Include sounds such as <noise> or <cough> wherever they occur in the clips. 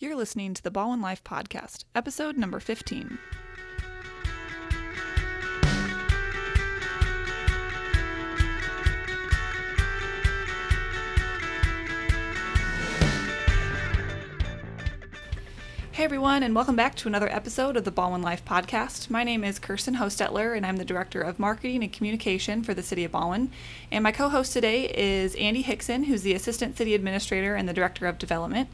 You're listening to the Ballwin Life podcast, episode number 15. Everyone, and welcome back to another episode of the and Life podcast. My name is Kirsten Hostetler, and I'm the Director of Marketing and Communication for the City of Ballwin. And my co host today is Andy Hickson, who's the Assistant City Administrator and the Director of Development.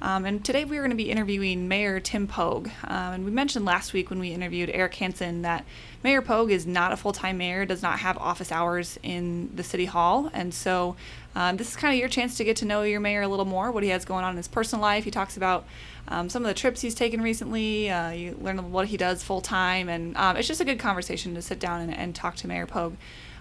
Um, and today we are going to be interviewing Mayor Tim Pogue. Um, and we mentioned last week when we interviewed Eric Hansen that Mayor Pogue is not a full time mayor, does not have office hours in the City Hall. And so um, this is kind of your chance to get to know your mayor a little more, what he has going on in his personal life. He talks about um, some of the trips he's taken recently. Uh, you learn what he does full time, and um, it's just a good conversation to sit down and, and talk to Mayor Pogue.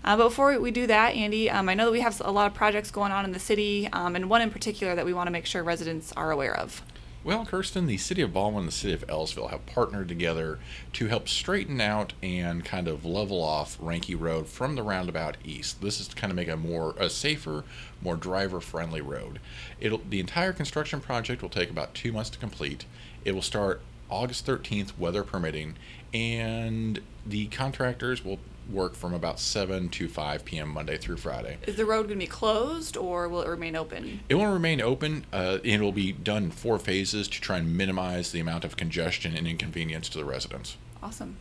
Uh, but before we do that, Andy, um, I know that we have a lot of projects going on in the city, um, and one in particular that we want to make sure residents are aware of. Well, Kirsten, the city of Ballwin and the city of Ellisville have partnered together to help straighten out and kind of level off Reinke Road from the roundabout east. This is to kind of make a more a safer, more driver-friendly road. It'll the entire construction project will take about two months to complete. It will start August 13th, weather permitting, and the contractors will work from about 7 to 5 p.m. Monday through Friday. Is the road going to be closed or will it remain open? It will remain open uh, and it will be done in four phases to try and minimize the amount of congestion and inconvenience to the residents. Awesome.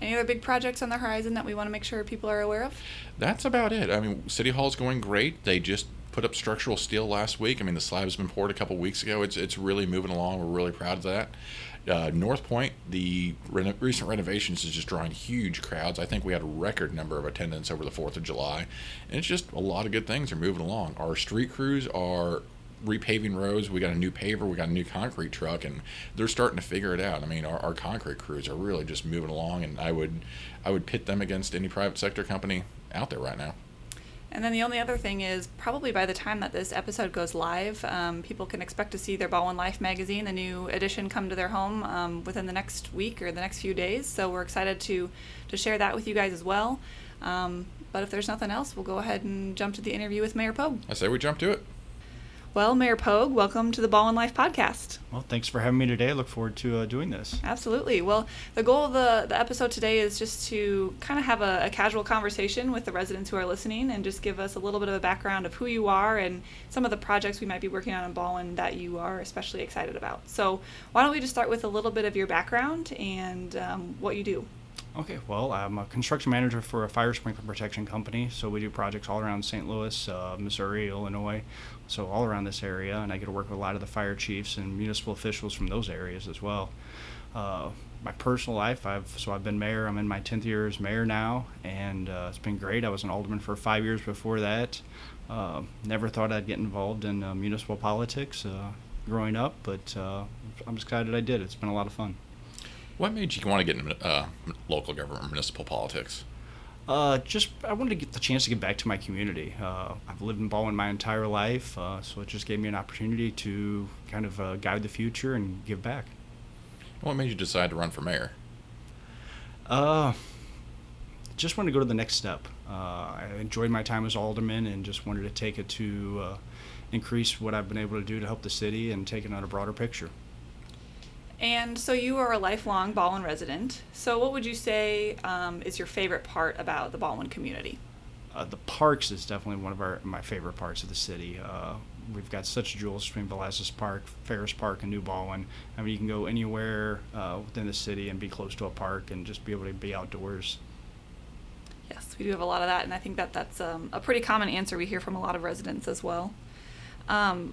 Any other big projects on the horizon that we want to make sure people are aware of? That's about it. I mean, City Hall's going great. They just put up structural steel last week. I mean, the slab's been poured a couple weeks ago. It's it's really moving along. We're really proud of that. Uh, North Pointe, the reno- recent renovations is just drawing huge crowds. I think we had a record number of attendance over the 4th of July. And it's just a lot of good things are moving along. Our street crews are repaving roads. We got a new paver, we got a new concrete truck, and they're starting to figure it out. I mean, our, our concrete crews are really just moving along, and I would, I would pit them against any private sector company out there right now. And then the only other thing is probably by the time that this episode goes live, um, people can expect to see their Ball Ballwin Life magazine, the new edition, come to their home um, within the next week or the next few days. So we're excited to to share that with you guys as well. Um, but if there's nothing else, we'll go ahead and jump to the interview with Mayor Pogue. I say we jump to it. Well, Mayor Pogue, welcome to the Ballwin Life podcast. Well, thanks for having me today. I look forward to uh, doing this. Absolutely. Well, the goal of the, the episode today is just to kind of have a, a, casual conversation with the residents who are listening and just give us a little bit of a background of who you are and some of the projects we might be working on in Ballwin that you are especially excited about. So, why don't we just start with a little bit of your background and um, what you do? Okay, well, I'm a construction manager for a fire sprinkler protection company. So we do projects all around St. Louis, uh, Missouri, Illinois, so all around this area. And I get to work with a lot of the fire chiefs and municipal officials from those areas as well. Uh, my personal life, I've so I've been mayor. I'm in my 10th year as mayor now, and uh, it's been great. I was an alderman for five years before that. Uh, never thought I'd get involved in uh, municipal politics uh, growing up, but I'm excited I did. It's been a lot of fun. What made you want to get into uh, local government, municipal politics? Uh, just I wanted to get the chance to get back to my community. Uh, I've lived in Ballwin my entire life, uh, so it just gave me an opportunity to kind of uh, guide the future and give back. What made you decide to run for mayor? Uh, just wanted to go to the next step. Uh, I enjoyed my time as alderman and just wanted to take it to uh, increase what I've been able to do to help the city and take it on a broader picture. And so you are a lifelong Ballwin resident. So what would you say um, is your favorite part about the Ballwin community? Uh, the parks is definitely one of our my favorite parts of the city. Uh, we've got such jewels between Vlasis Park, Ferris Park, and New Ballwin. I mean, you can go anywhere uh, within the city and be close to a park and just be able to be outdoors. Yes, we do have a lot of that, and I think that that's um, a pretty common answer we hear from a lot of residents as well. Um,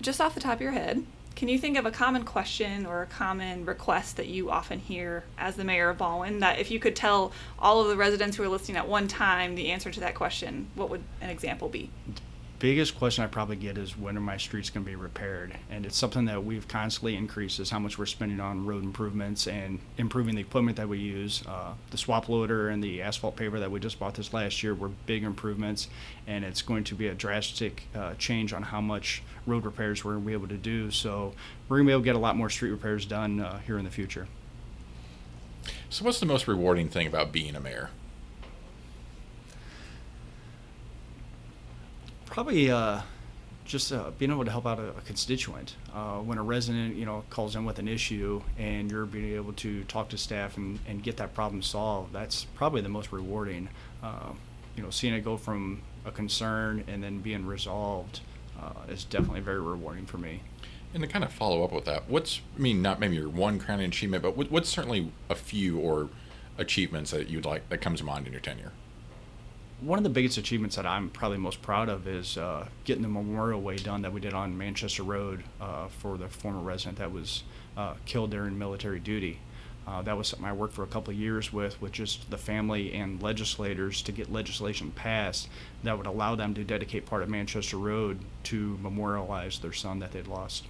just off the top of your head, can you think of a common question or a common request that you often hear as the mayor of Ballwin that if you could tell all of the residents who are listening at one time the answer to that question, what would an example be? Biggest question I probably get is when are my streets going to be repaired? And it's something that we've constantly increased is how much we're spending on road improvements and improving the equipment that we use. Uh, the swap loader and the asphalt paver that we just bought this last year were big improvements, and it's going to be a drastic uh, change on how much road repairs we're going to be able to do. So we're going to be able to get a lot more street repairs done uh, here in the future. So, what's the most rewarding thing about being a mayor? Probably uh, just uh, being able to help out a, a constituent. Uh, when a resident, you know, calls in with an issue and you're being able to talk to staff and, and get that problem solved, that's probably the most rewarding. Uh, you know, seeing it go from a concern and then being resolved uh, is definitely very rewarding for me. And to kind of follow up with that, what's I mean, not maybe your one crowning achievement, but what, what's certainly a few or achievements that you'd like that comes to mind in your tenure? One of the biggest achievements that I'm probably most proud of is uh, getting the Memorial Way done that we did on Manchester Road uh, for the former resident that was uh, killed during military duty. Uh, that was something I worked for a couple of years with, with just the family and legislators to get legislation passed that would allow them to dedicate part of Manchester Road to memorialize their son that they'd lost.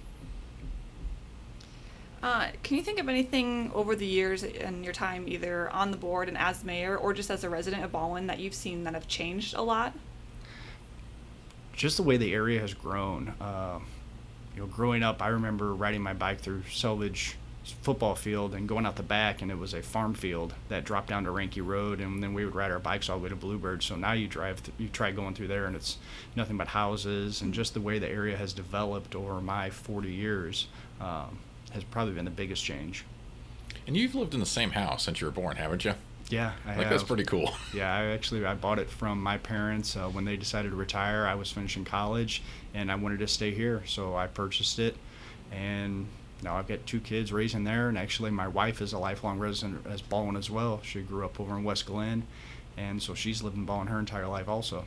Uh, can you think of anything over the years in your time, either on the board and as mayor, or just as a resident of Ballwin, that you've seen that have changed a lot? Just the way the area has grown. Uh, you know, growing up, I remember riding my bike through Selvidge football field and going out the back, and it was a farm field that dropped down to Reinke Road, and then we would ride our bikes all the way to Bluebird. So now you drive, th- you try going through there, and it's nothing but houses, and just the way the area has developed over my 40 years. Um, has probably been the biggest change. And you've lived in the same house since you were born, haven't you? Yeah, I like have. that's pretty cool. <laughs> Yeah, I actually I bought it from my parents uh, when they decided to retire. I was finishing college, and I wanted to stay here, so I purchased it, and now I've got two kids raising there. And actually, my wife is a lifelong resident as Ballwin as well. She grew up over in West Glen, and so she's lived in Ballwin her entire life also.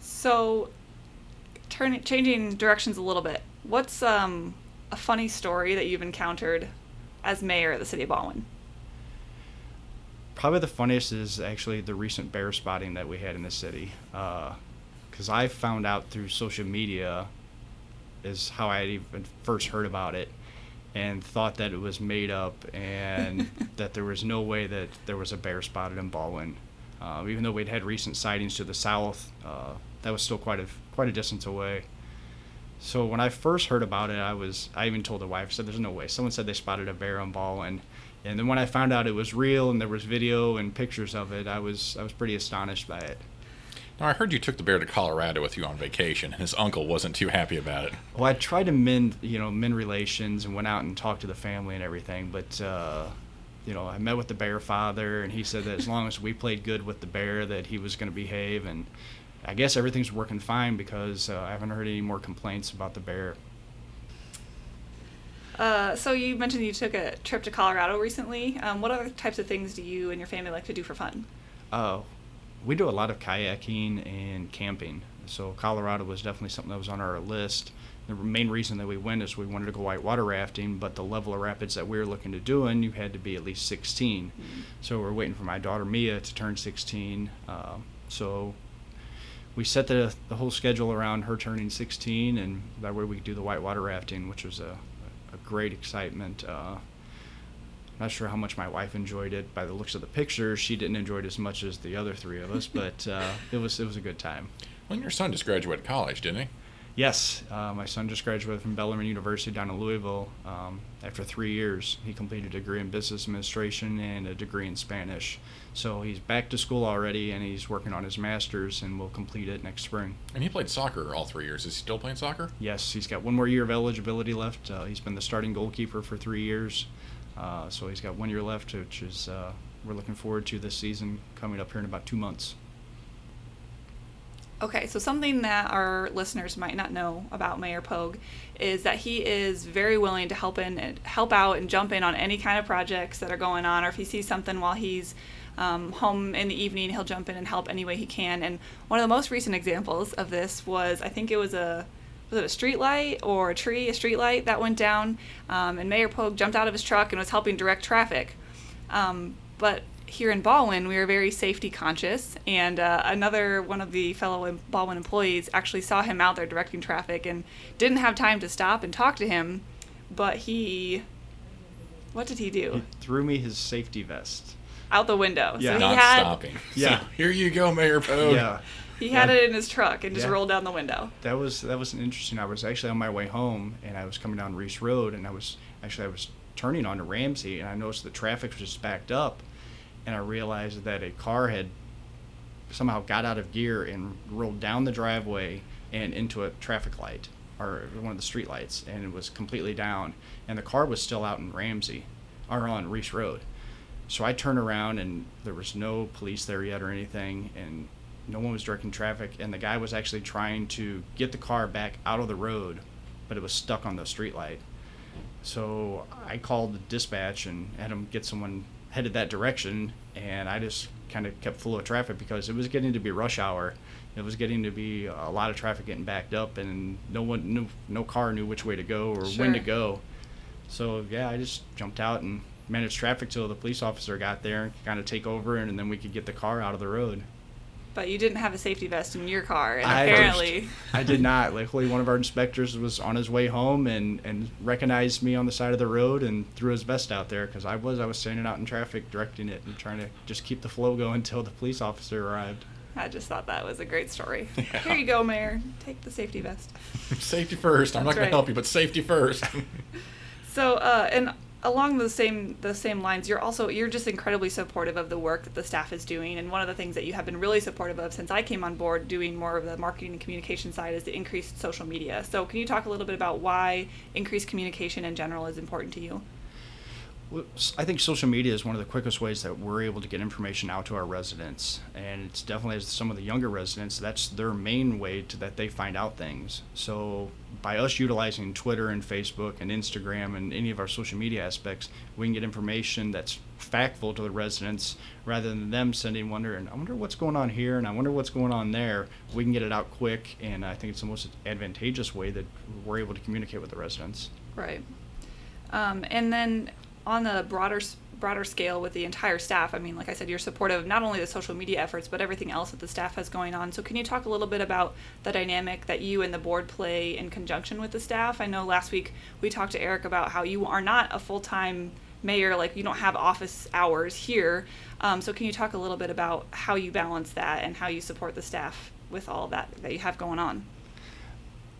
So, turning changing directions a little bit. What's um, a funny story that you've encountered as mayor of the city of Ballwin? Probably the funniest is actually the recent bear spotting that we had in the city. Because uh, I found out through social media is how I even first heard about it and thought that it was made up and <laughs> that there was no way that there was a bear spotted in Ballwin. Uh, even though we'd had recent sightings to the south, uh, that was still quite a quite a distance away. So when I first heard about it, I was I even told the wife, I said, "There's no way." Someone said they spotted a bear on Ballwin and then when I found out it was real and there was video and pictures of it, I was I was pretty astonished by it. Now I heard you took the bear to Colorado with you on vacation. And his uncle wasn't too happy about it. Well, I tried to mend you know mend relations and went out and talked to the family and everything, but. Uh, you know, I met with the bear father, and he said that as long as we played good with the bear, that he was going to behave, and I guess everything's working fine because uh, I haven't heard any more complaints about the bear. Uh, so you mentioned you took a trip to Colorado recently. Um, what other types of things do you and your family like to do for fun? Uh, we do a lot of kayaking and camping. So Colorado was definitely something that was on our list. The main reason that we went is we wanted to go whitewater rafting, but the level of rapids that we were looking to do in, you had to be at least 16. Mm-hmm. So we're waiting for my daughter Mia to turn 16. Uh, so we set the, the whole schedule around her turning 16, and that way we could do the whitewater rafting, which was a, a great excitement. Uh, not sure how much my wife enjoyed it. By the looks of the pictures, she didn't enjoy it as much as the other three of us, <laughs> but uh, it was it was a good time. Well, your son just graduated college, didn't he? Yes, uh, my son just graduated from Bellarmine University down in Louisville. Um, after three years, he completed a degree in business administration and a degree in Spanish. So he's back to school already, and he's working on his master's, and will complete it next spring. And he played soccer all three years. Is he still playing soccer? Yes, he's got one more year of eligibility left. Uh, he's been the starting goalkeeper for three years, uh, so he's got one year left, which is uh, we're looking forward to this season coming up here in about two months. Okay, so something that our listeners might not know about Mayor Pogue is that he is very willing to help in and help out and jump in on any kind of projects that are going on, or if he sees something while he's um, home in the evening, he'll jump in and help any way he can. And one of the most recent examples of this was I think it was a was it a street light or a tree, a street light that went down, um, and Mayor Pogue jumped out of his truck and was helping direct traffic. Um, but here in Ballwin, we are very safety conscious, and uh, another one of the fellow Ballwin employees actually saw him out there directing traffic and didn't have time to stop and talk to him, but he, what did he do? He threw me his safety vest out the window. Yeah, so not had, stopping. <laughs> Yeah, so here you go, Mayor Poe. Yeah. He had yeah. it in his truck and just yeah. rolled down the window. That was that was an interesting. I was actually on my way home and I was coming down Reese Road and I was actually I was turning onto Ramsey and I noticed the traffic was just backed up and I realized that a car had somehow got out of gear and rolled down the driveway, and into a traffic light or one of the street lights, and it was completely down. And the car was still out in Ramsey, or on Reese Road. So I turned around, and there was no police there yet or anything, and no one was directing traffic. And the guy was actually trying to get the car back out of the road, but it was stuck on the street light. So I called the dispatch and had them get someone headed that direction, and I just kind of kept flow of traffic because it was getting to be rush hour. It was getting to be a lot of traffic getting backed up, and no one knew, no car knew which way to go or when to go. So yeah, I just jumped out and managed traffic till the police officer got there and kind of take over, and then we could get the car out of the road. But you didn't have a safety vest in your car, and I- apparently, <laughs> I did not. Luckily, one of our inspectors was on his way home and, and recognized me on the side of the road and threw his vest out there because I was I was standing out in traffic directing it and trying to just keep the flow going <laughs> until the police officer arrived. I just thought that was a great story. <laughs> Yeah. Here you go, Mayor. Take the safety vest. safety first. I'm not going right. to help you, but safety first. So, uh, and along the same the same lines, you're also you're just incredibly supportive of the work that the staff is doing, and one of the things that you have been really supportive of since I came on board, doing more of the marketing and communication side, is the increased social media. So, can you talk a little bit about why increased communication in general is important to you? I think social media is one of the quickest ways that we're able to get information out to our residents, and it's definitely as some of the younger residents, that's their main way to that they find out things. So by us utilizing Twitter and Facebook and Instagram and any of our social media aspects, we can get information that's factful to the residents rather than them sending wonder and I wonder what's going on here and I wonder what's going on there. We can get it out quick, and I think it's the most advantageous way that we're able to communicate with the residents. Right. Um, and then on the broader broader scale with the entire staff, I mean, like I said, you're supportive of not only the social media efforts but everything else that the staff has going on. So can you talk a little bit about the dynamic that you and the board play in conjunction with the staff? I know last week we talked to Eric about how you are not a full time mayor, like you don't have office hours here. Um, so can you talk a little bit about how you balance that and how you support the staff with all that that you have going on?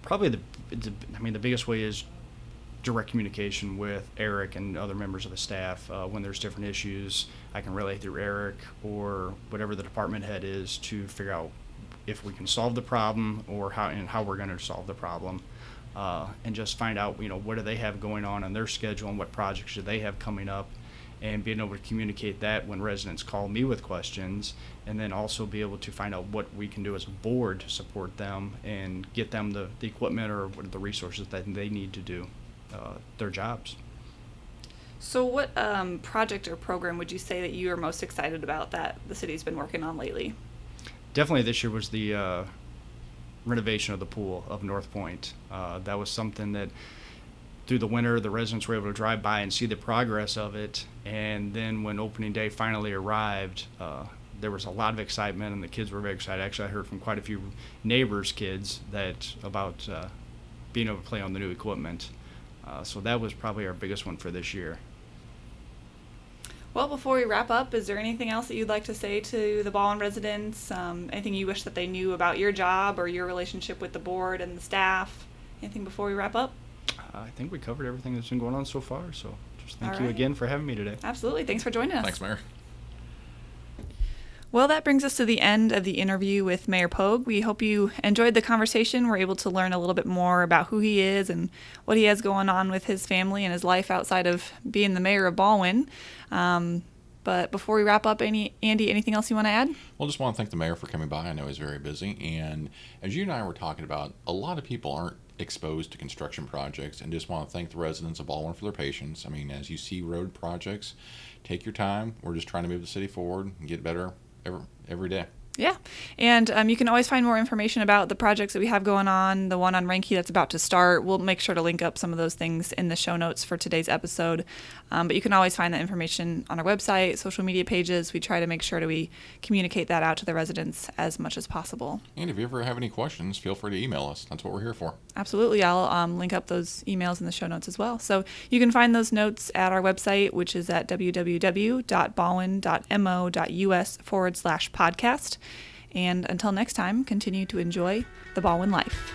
probably the, I mean the biggest way is direct communication with Eric and other members of the staff. Uh, when there's different issues, I can relay through Eric or whatever the department head is to figure out if we can solve the problem or how and how we're going to solve the problem. Uh, and just find out, you know, what do they have going on on their schedule and what projects do they have coming up, and being able to communicate that when residents call me with questions, and then also be able to find out what we can do as a board to support them and get them the, the equipment or what the resources that they need to do uh, their jobs. So, what um, project or program would you say that you are most excited about that the city's been working on lately? Definitely this year was the uh, renovation of the pool of North Pointe. Uh, that was something that through the winter the residents were able to drive by and see the progress of it. And then when opening day finally arrived, uh, there was a lot of excitement and the kids were very excited. Actually, I heard from quite a few neighbors' kids that about uh, being able to play on the new equipment. Uh, so that was probably our biggest one for this year. Well, before we wrap up, is there anything else that you'd like to say to the Ballwin residents? Um, anything you wish that they knew about your job or your relationship with the board and the staff? Anything before we wrap up? I think we covered everything that's been going on so far. So just thank All you right. again for having me today. Absolutely. Thanks for joining us. Thanks, Mayor. Well, that brings us to the end of the interview with Mayor Pogue. We hope you enjoyed the conversation. We're able to learn a little bit more about who he is and what he has going on with his family and his life outside of being the mayor of Ballwin. Um, but before we wrap up, any Andy, anything else you want to add? Well, just want to thank the mayor for coming by. I know he's very busy. And as you and I were talking about, a lot of people aren't exposed to construction projects and just want to thank the residents of Ballwin for their patience. I mean, as you see road projects, take your time. We're just trying to move the city forward and get better every, every day. Yeah. And um, you can always find more information about the projects that we have going on. The one on Reinke that's about to start. We'll make sure to link up some of those things in the show notes for today's episode. Um, but you can always find that information on our website, social media pages. We try to make sure that we communicate that out to the residents as much as possible. And if you ever have any questions, feel free to email us. That's what we're here for. Absolutely. I'll um, link up those emails in the show notes as well. So you can find those notes at our website, which is at www.ballwin.mo.us forward slash podcast. And until next time, continue to enjoy the Ballwin life.